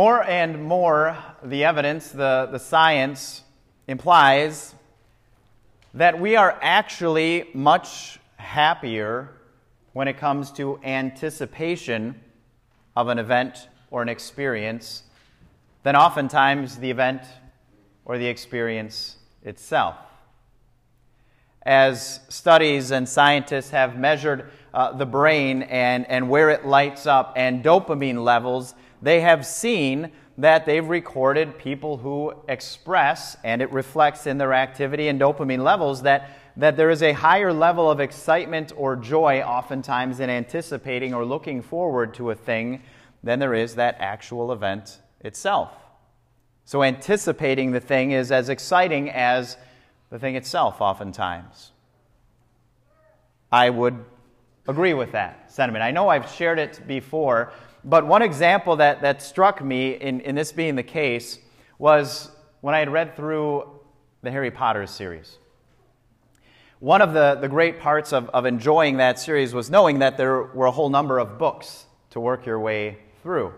More and more, the evidence, the, the science implies that we are actually much happier when it comes to anticipation of an event or an experience than oftentimes the event or the experience itself. As studies and scientists have measured uh, the brain and, and where it lights up and dopamine levels, they have seen that they've recorded people who express, and it reflects in their activity and dopamine levels, that, that there is a higher level of excitement or joy oftentimes in anticipating or looking forward to a thing than there is that actual event itself. So, anticipating the thing is as exciting as the thing itself, oftentimes. I would agree with that sentiment. I know I've shared it before, but one example that, that struck me in, in this being the case was when I had read through the Harry Potter series. One of the, the great parts of, of enjoying that series was knowing that there were a whole number of books to work your way through.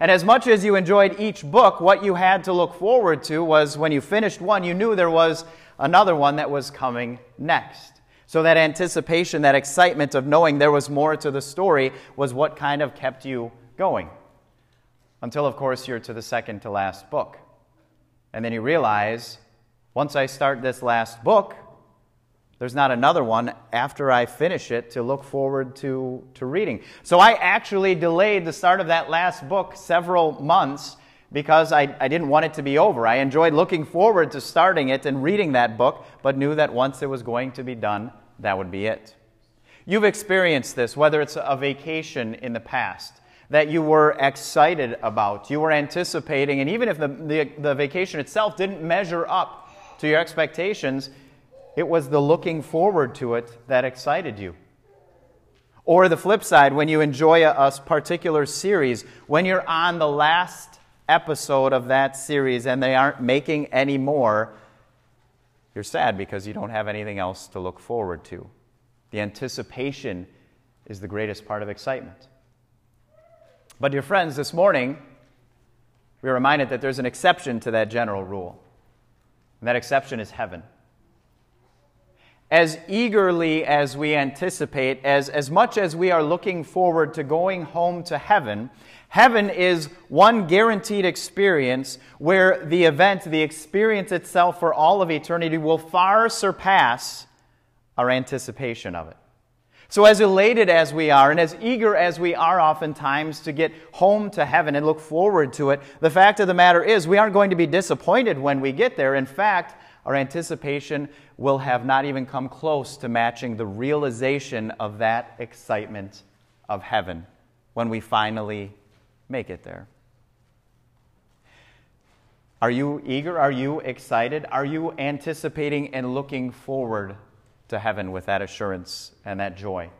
And as much as you enjoyed each book, what you had to look forward to was when you finished one, you knew there was another one that was coming next. So that anticipation, that excitement of knowing there was more to the story was what kind of kept you going. Until, of course, you're to the second to last book. And then you realize once I start this last book, there's not another one after I finish it to look forward to, to reading. So I actually delayed the start of that last book several months because I, I didn't want it to be over. I enjoyed looking forward to starting it and reading that book, but knew that once it was going to be done, that would be it. You've experienced this, whether it's a vacation in the past that you were excited about, you were anticipating, and even if the, the, the vacation itself didn't measure up to your expectations, it was the looking forward to it that excited you. Or the flip side, when you enjoy a, a, particular series, when you're on the last episode of that series and they aren't making any more, you're sad because you don't have anything else to look forward to. The anticipation is the greatest part of excitement. But, dear friends, this morning, we are reminded that there's an exception to that general rule, and that exception is heaven. As eagerly as we anticipate, as, as much as we are looking forward to going home to heaven, heaven is one guaranteed experience where the event, the experience itself for all of eternity, will far surpass our anticipation of it. So, as elated as we are, and as eager as we are oftentimes to get home to heaven and look forward to it, the fact of the matter is we aren't going to be disappointed when we get there. In fact, our anticipation will have not even come close to matching the realization of that excitement of heaven when we finally make it there. Are you eager? Are you excited? Are you anticipating and looking forward to heaven with that assurance and that joy.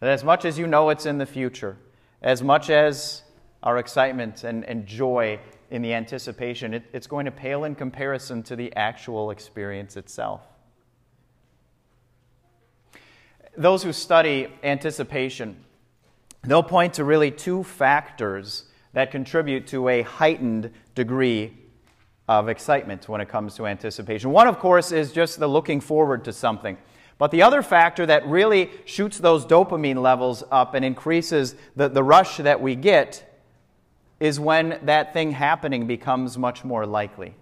That as much as you know it's in the future, as much as our excitement and, and joy in the anticipation, it, it's going to pale in comparison to the actual experience itself. Those who study anticipation, they'll point to really two factors that contribute to a heightened degree of excitement when it comes to anticipation. One, of course, is just the looking forward to something. But the other factor that really shoots those dopamine levels up and increases the, the rush that we get is when that thing happening becomes much more likely.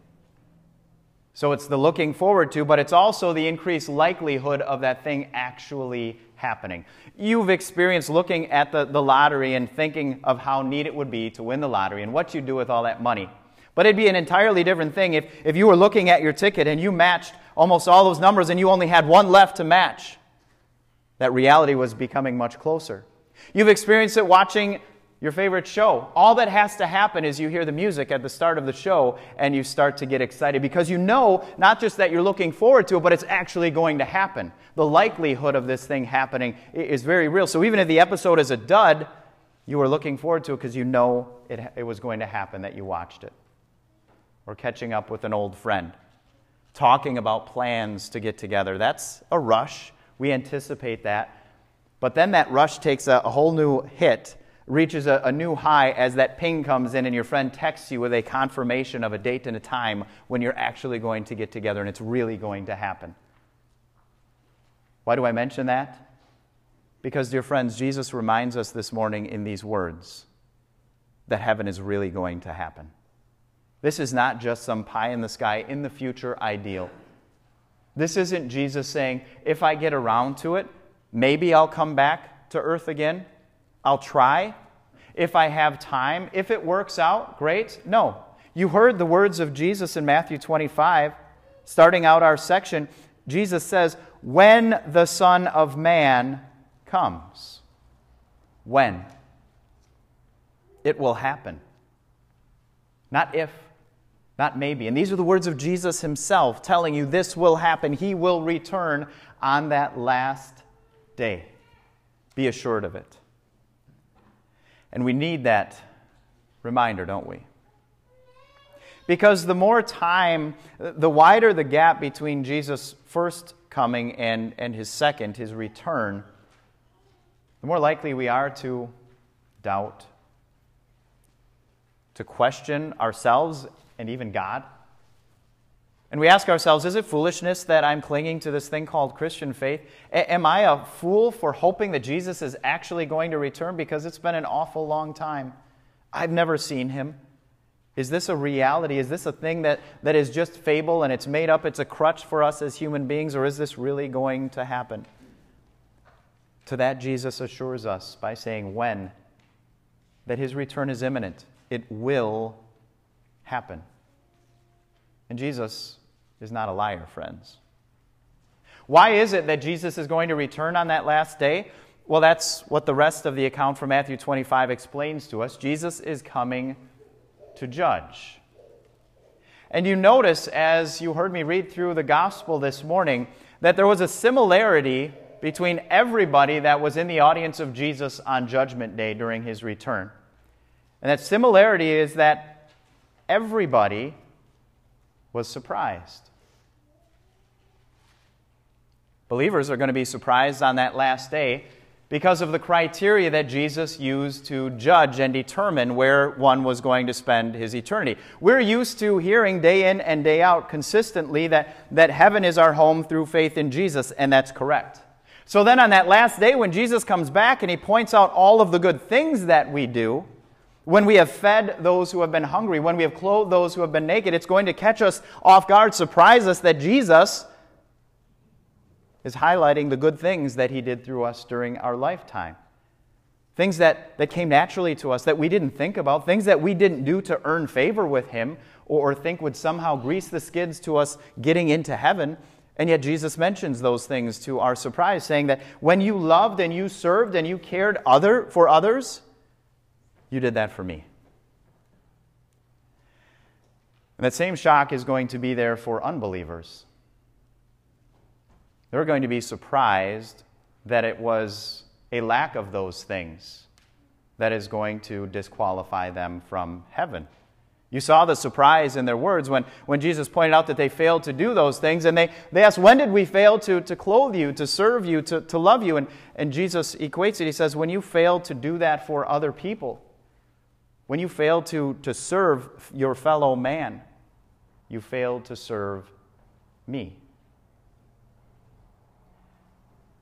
So it's the looking forward to, but it's also the increased likelihood of that thing actually happening. You've experienced looking at the, the lottery and thinking of how neat it would be to win the lottery and what you do with all that money. But it'd be an entirely different thing if, if you were looking at your ticket and you matched almost all those numbers and you only had one left to match. That reality was becoming much closer. You've experienced it watching your favorite show. All that has to happen is you hear the music at the start of the show and you start to get excited because you know not just that you're looking forward to it, but it's actually going to happen. The likelihood of this thing happening is very real. So even if the episode is a dud, you are looking forward to it because you know it, it was going to happen, that you watched it or catching up with an old friend, talking about plans to get together. That's a rush. We anticipate that. But then that rush takes a, a whole new hit reaches a, a, new high as that ping comes in and your friend texts you with a confirmation of a date and a time when you're actually going to get together and it's really going to happen. Why do I mention that? Because, dear friends, Jesus reminds us this morning in these words that heaven is really going to happen. This is not just some pie in the sky, in the future ideal. This isn't Jesus saying, if I get around to it, maybe I'll come back to earth again. I'll try. If I have time, if it works out, great. No. You heard the words of Jesus in Matthew 25, starting out our section. Jesus says, When the Son of Man comes. When? It will happen. Not if, not maybe. And these are the words of Jesus himself telling you this will happen. He will return on that last day. Be assured of it. And we need that reminder, don't we? Because the more time, the wider the gap between Jesus' first coming and, and his second, his return, the more likely we are to doubt, to question ourselves and even God. And we ask ourselves, is it foolishness that I'm clinging to this thing called Christian faith? A- am I a fool for hoping that Jesus is actually going to return because it's been an awful long time? I've never seen him. Is this a reality? Is this a thing that, that is just fable and it's made up? It's a crutch for us as human beings, or is this really going to happen? To that, Jesus assures us by saying, when? That his return is imminent. It will happen. And Jesus is not a liar, friends. Why is it that Jesus is going to return on that last day? Well, that's what the rest of the account from Matthew 25 explains to us. Jesus is coming to judge. And you notice, as you heard me read through the gospel this morning, that there was a similarity between everybody that was in the audience of Jesus on Judgment Day during his return. And that similarity is that everybody was surprised. Believers are going to be surprised on that last day because of the criteria that Jesus used to judge and determine where one was going to spend his eternity. We're used to hearing day in and day out consistently that, that heaven is our home through faith in Jesus, and that's correct. So then, on that last day, when Jesus comes back and he points out all of the good things that we do, when we have fed those who have been hungry, when we have clothed those who have been naked, it's going to catch us off guard, surprise us that Jesus is highlighting the good things that he did through us during our lifetime. Things that, that came naturally to us that we didn't think about, things that we didn't do to earn favor with him or, or think would somehow grease the skids to us getting into heaven. And yet Jesus mentions those things to our surprise, saying that when you loved and you served and you cared other for others, you did that for me. And that same shock is going to be there for unbelievers. They're going to be surprised that it was a lack of those things that is going to disqualify them from heaven. You saw the surprise in their words when, when Jesus pointed out that they failed to do those things. And they, they asked, When did we fail to, to clothe you, to serve you, to, to love you? And, and Jesus equates it. He says, When you failed to do that for other people, when you fail to, to serve your fellow man, you fail to serve me.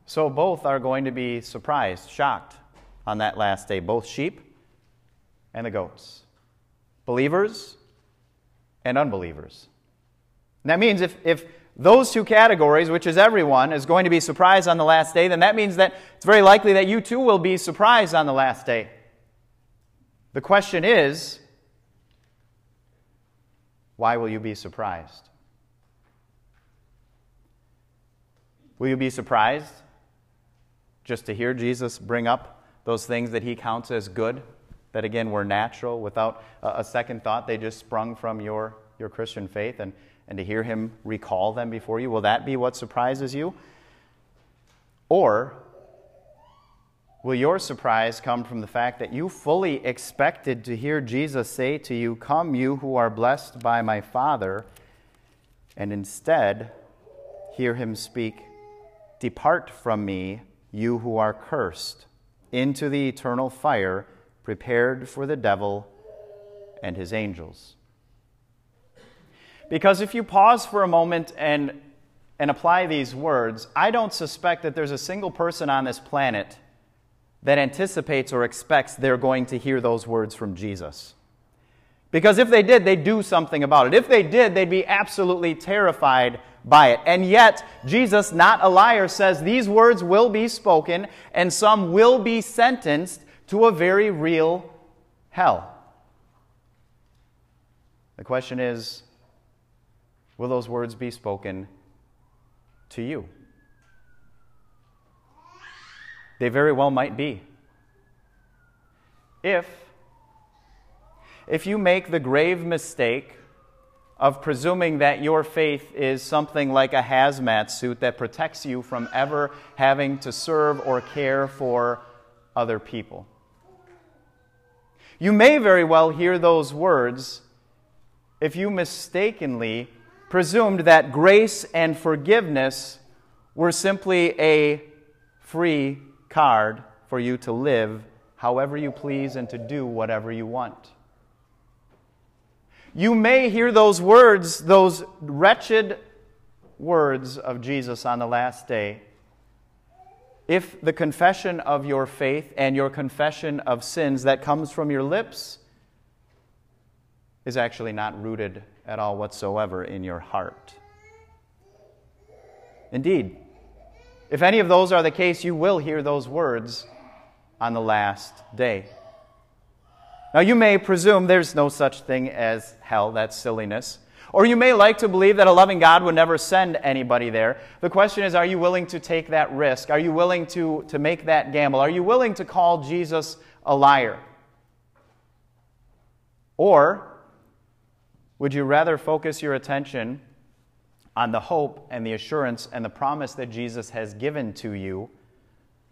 So both are going to be surprised, shocked on that last day, both sheep and the goats, believers and unbelievers. And that means if, if those two categories, which is everyone, is going to be surprised on the last day, then that means that it's very likely that you too will be surprised on the last day. The question is why will you be surprised? Will you be surprised just to hear Jesus bring up those things that he counts as good, that again were natural, without a second thought? They just sprung from your, your Christian faith, and, and to hear him recall them before you? Will that be what surprises you? Or Will your surprise come from the fact that you fully expected to hear Jesus say to you, Come, you who are blessed by my Father, and instead hear him speak, Depart from me, you who are cursed, into the eternal fire prepared for the devil and his angels. Because if you pause for a moment and, and apply these words, I don't suspect that there's a single person on this planet that anticipates or expects they're going to hear those words from Jesus. Because if they did, they'd do something about it. If they did, they'd be absolutely terrified by it. And yet, Jesus, not a liar, says these words will be spoken and some will be sentenced to a very real hell. The question is will those words be spoken to you? They very well might be. If, if you make the grave mistake of presuming that your faith is something like a hazmat suit that protects you from ever having to serve or care for other people. You may very well hear those words if you mistakenly presumed that grace and forgiveness were simply a free card for you to live however you please and to do whatever you want. You may hear those words, those wretched words of Jesus on the last day, if the confession of your faith and your confession of sins that comes from your lips is actually not rooted at all whatsoever in your heart. Indeed, if any of those are the case, you will hear those words on the last day. Now, you may presume there's no such thing as hell, that's silliness. Or you may like to believe that a loving God would never send anybody there. The question is are you willing to take that risk? Are you willing to, to make that gamble? Are you willing to call Jesus a liar? Or would you rather focus your attention on the hope and the assurance and the promise that Jesus has given to you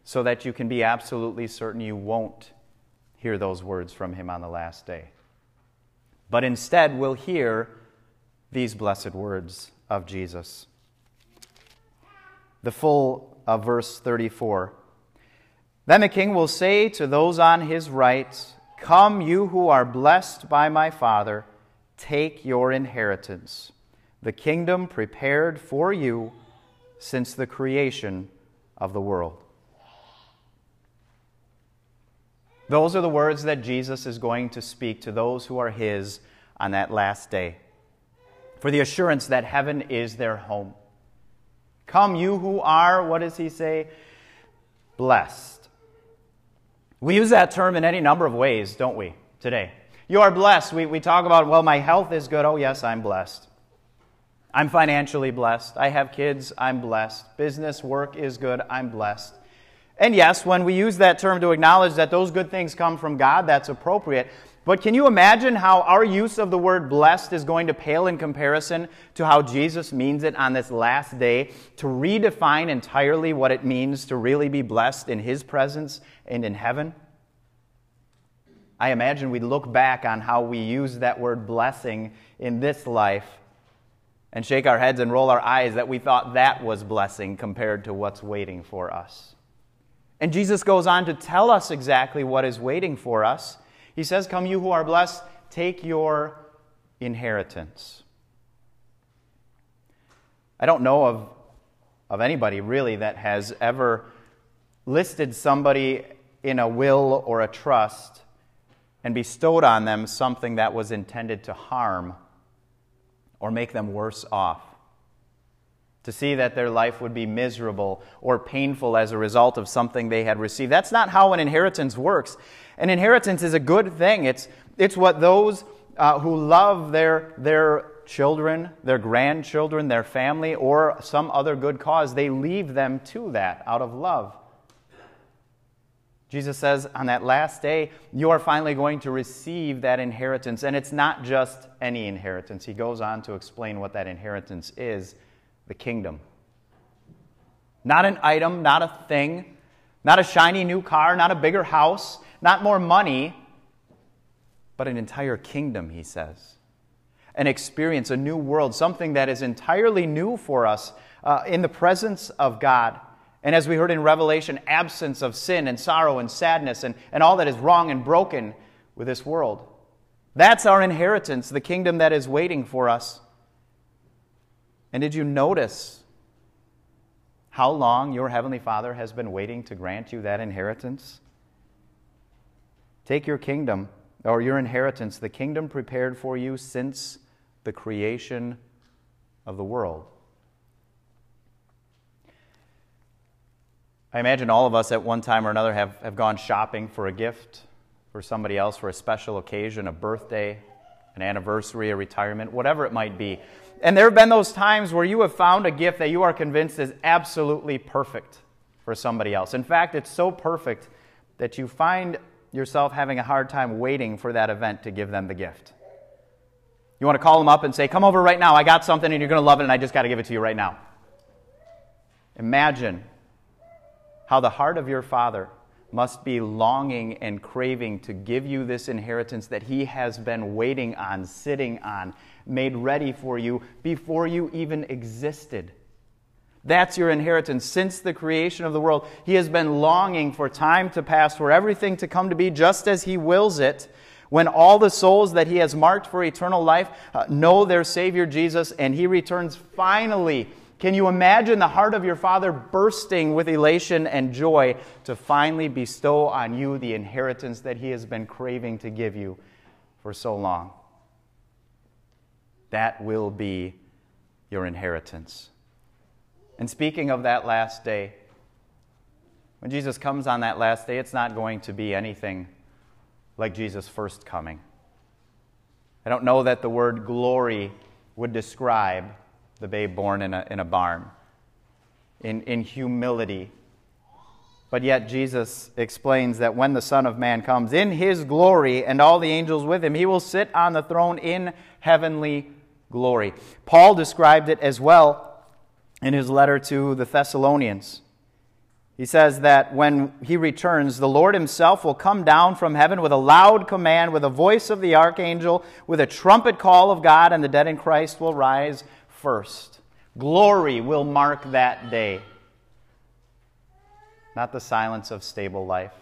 so that you can be absolutely certain you won't hear those words from him on the last day? But instead, we'll hear these blessed words of Jesus. The full of verse 34. Then the king will say to those on his right, Come, you who are blessed by my Father Take your inheritance, the kingdom prepared for you since the creation of the world. Those are the words that Jesus is going to speak to those who are His on that last day, for the assurance that heaven is their home. Come, you who are, what does He say? Blessed. We use that term in any number of ways, don't we, today? You are blessed. We, we talk about, well, my health is good. Oh, yes, I'm blessed. I'm financially blessed. I have kids. I'm blessed. Business work is good. I'm blessed. And yes, when we use that term to acknowledge that those good things come from God, that's appropriate. But can you imagine how our use of the word blessed is going to pale in comparison to how Jesus means it on this last day to redefine entirely what it means to really be blessed in His presence and in heaven? I imagine we'd look back on how we use that word blessing in this life and shake our heads and roll our eyes that we thought that was blessing compared to what's waiting for us. And Jesus goes on to tell us exactly what is waiting for us. He says, Come, you who are blessed, take your inheritance. I don't know of, of anybody really that has ever listed somebody in a will or a trust and bestowed on them something that was intended to harm or make them worse off. To see that their life would be miserable or painful as a result of something they had received. That's not how an inheritance works. An inheritance is a good thing. It's, it's what those uh, who love their, their children, their grandchildren, their family, or some other good cause, they leave them to that out of love. Jesus says on that last day, you are finally going to receive that inheritance. And it's not just any inheritance. He goes on to explain what that inheritance is the kingdom. Not an item, not a thing, not a shiny new car, not a bigger house, not more money, but an entire kingdom, he says. An experience, a new world, something that is entirely new for us uh, in the presence of God And as we heard in Revelation, absence of sin and sorrow and sadness and, and all that is wrong and broken with this world. That's our inheritance, the kingdom that is waiting for us. And did you notice how long your Heavenly Father has been waiting to grant you that inheritance? Take your kingdom, or your inheritance, the kingdom prepared for you since the creation of the world. I imagine all of us at one time or another have, have gone shopping for a gift for somebody else for a special occasion, a birthday, an anniversary, a retirement, whatever it might be. And there have been those times where you have found a gift that you are convinced is absolutely perfect for somebody else. In fact, it's so perfect that you find yourself having a hard time waiting for that event to give them the gift. You want to call them up and say, Come over right now. I got something and you're going to love it and I just got to give it to you right now. Imagine how the heart of your Father must be longing and craving to give you this inheritance that He has been waiting on, sitting on, made ready for you before you even existed. That's your inheritance. Since the creation of the world, He has been longing for time to pass, for everything to come to be just as He wills it. When all the souls that He has marked for eternal life uh, know their Savior Jesus and He returns finally can you imagine the heart of your Father bursting with elation and joy to finally bestow on you the inheritance that He has been craving to give you for so long? That will be your inheritance. And speaking of that last day, when Jesus comes on that last day, it's not going to be anything like Jesus' first coming. I don't know that the word glory would describe the babe born in a, in a barn, in, in humility. But yet, Jesus explains that when the Son of Man comes in his glory and all the angels with him, he will sit on the throne in heavenly glory. Paul described it as well in his letter to the Thessalonians. He says that when he returns, the Lord himself will come down from heaven with a loud command, with a voice of the archangel, with a trumpet call of God, and the dead in Christ will rise first. Glory will mark that day. Not the silence of stable life,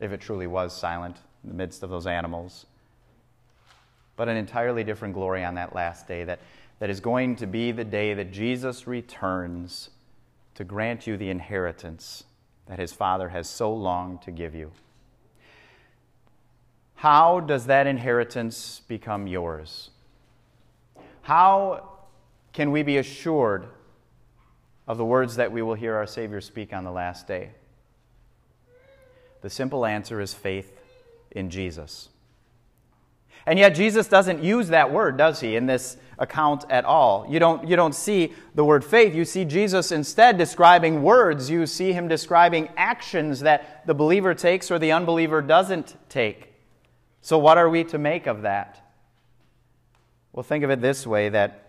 if it truly was silent in the midst of those animals, but an entirely different glory on that last day that, that is going to be the day that Jesus returns to grant you the inheritance that his Father has so longed to give you. How does that inheritance become yours? How can we be assured of the words that we will hear our Savior speak on the last day? The simple answer is faith in Jesus. And yet, Jesus doesn't use that word, does he, in this account at all? You don't, you don't see the word faith. You see Jesus instead describing words. You see him describing actions that the believer takes or the unbeliever doesn't take. So, what are we to make of that? Well, think of it this way that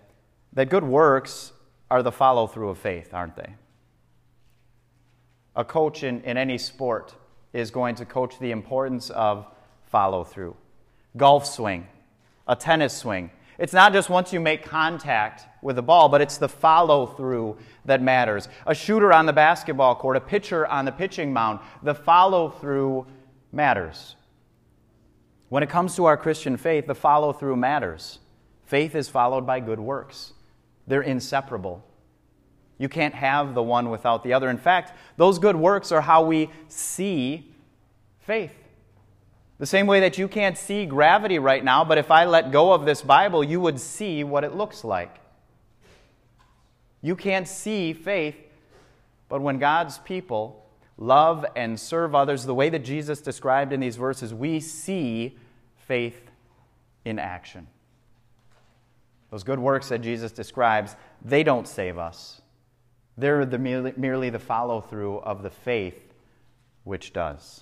that good works are the follow through of faith, aren't they? A coach in, in any sport is going to coach the importance of follow through. Golf swing, a tennis swing. It's not just once you make contact with the ball, but it's the follow through that matters. A shooter on the basketball court, a pitcher on the pitching mound, the follow through matters. When it comes to our Christian faith, the follow through matters. Faith is followed by good works. They're inseparable. You can't have the one without the other. In fact, those good works are how we see faith. The same way that you can't see gravity right now, but if I let go of this Bible, you would see what it looks like. You can't see faith, but when God's people love and serve others the way that Jesus described in these verses, we see faith in action. Those good works that Jesus describes, they don't save us. They're the, merely, merely the follow through of the faith which does.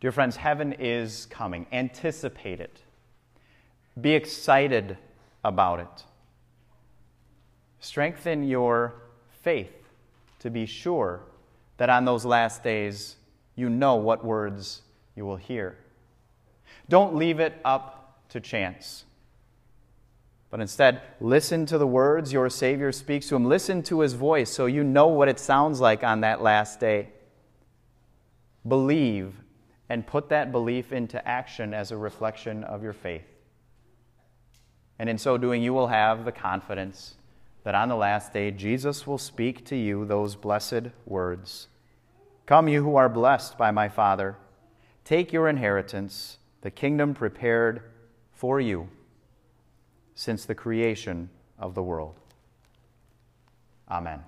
Dear friends, heaven is coming. Anticipate it. Be excited about it. Strengthen your faith to be sure that on those last days you know what words you will hear. Don't leave it up to chance. But instead, listen to the words your Savior speaks to him. Listen to his voice so you know what it sounds like on that last day. Believe and put that belief into action as a reflection of your faith. And in so doing, you will have the confidence that on the last day, Jesus will speak to you those blessed words Come, you who are blessed by my Father, take your inheritance, the kingdom prepared for you since the creation of the world. Amen.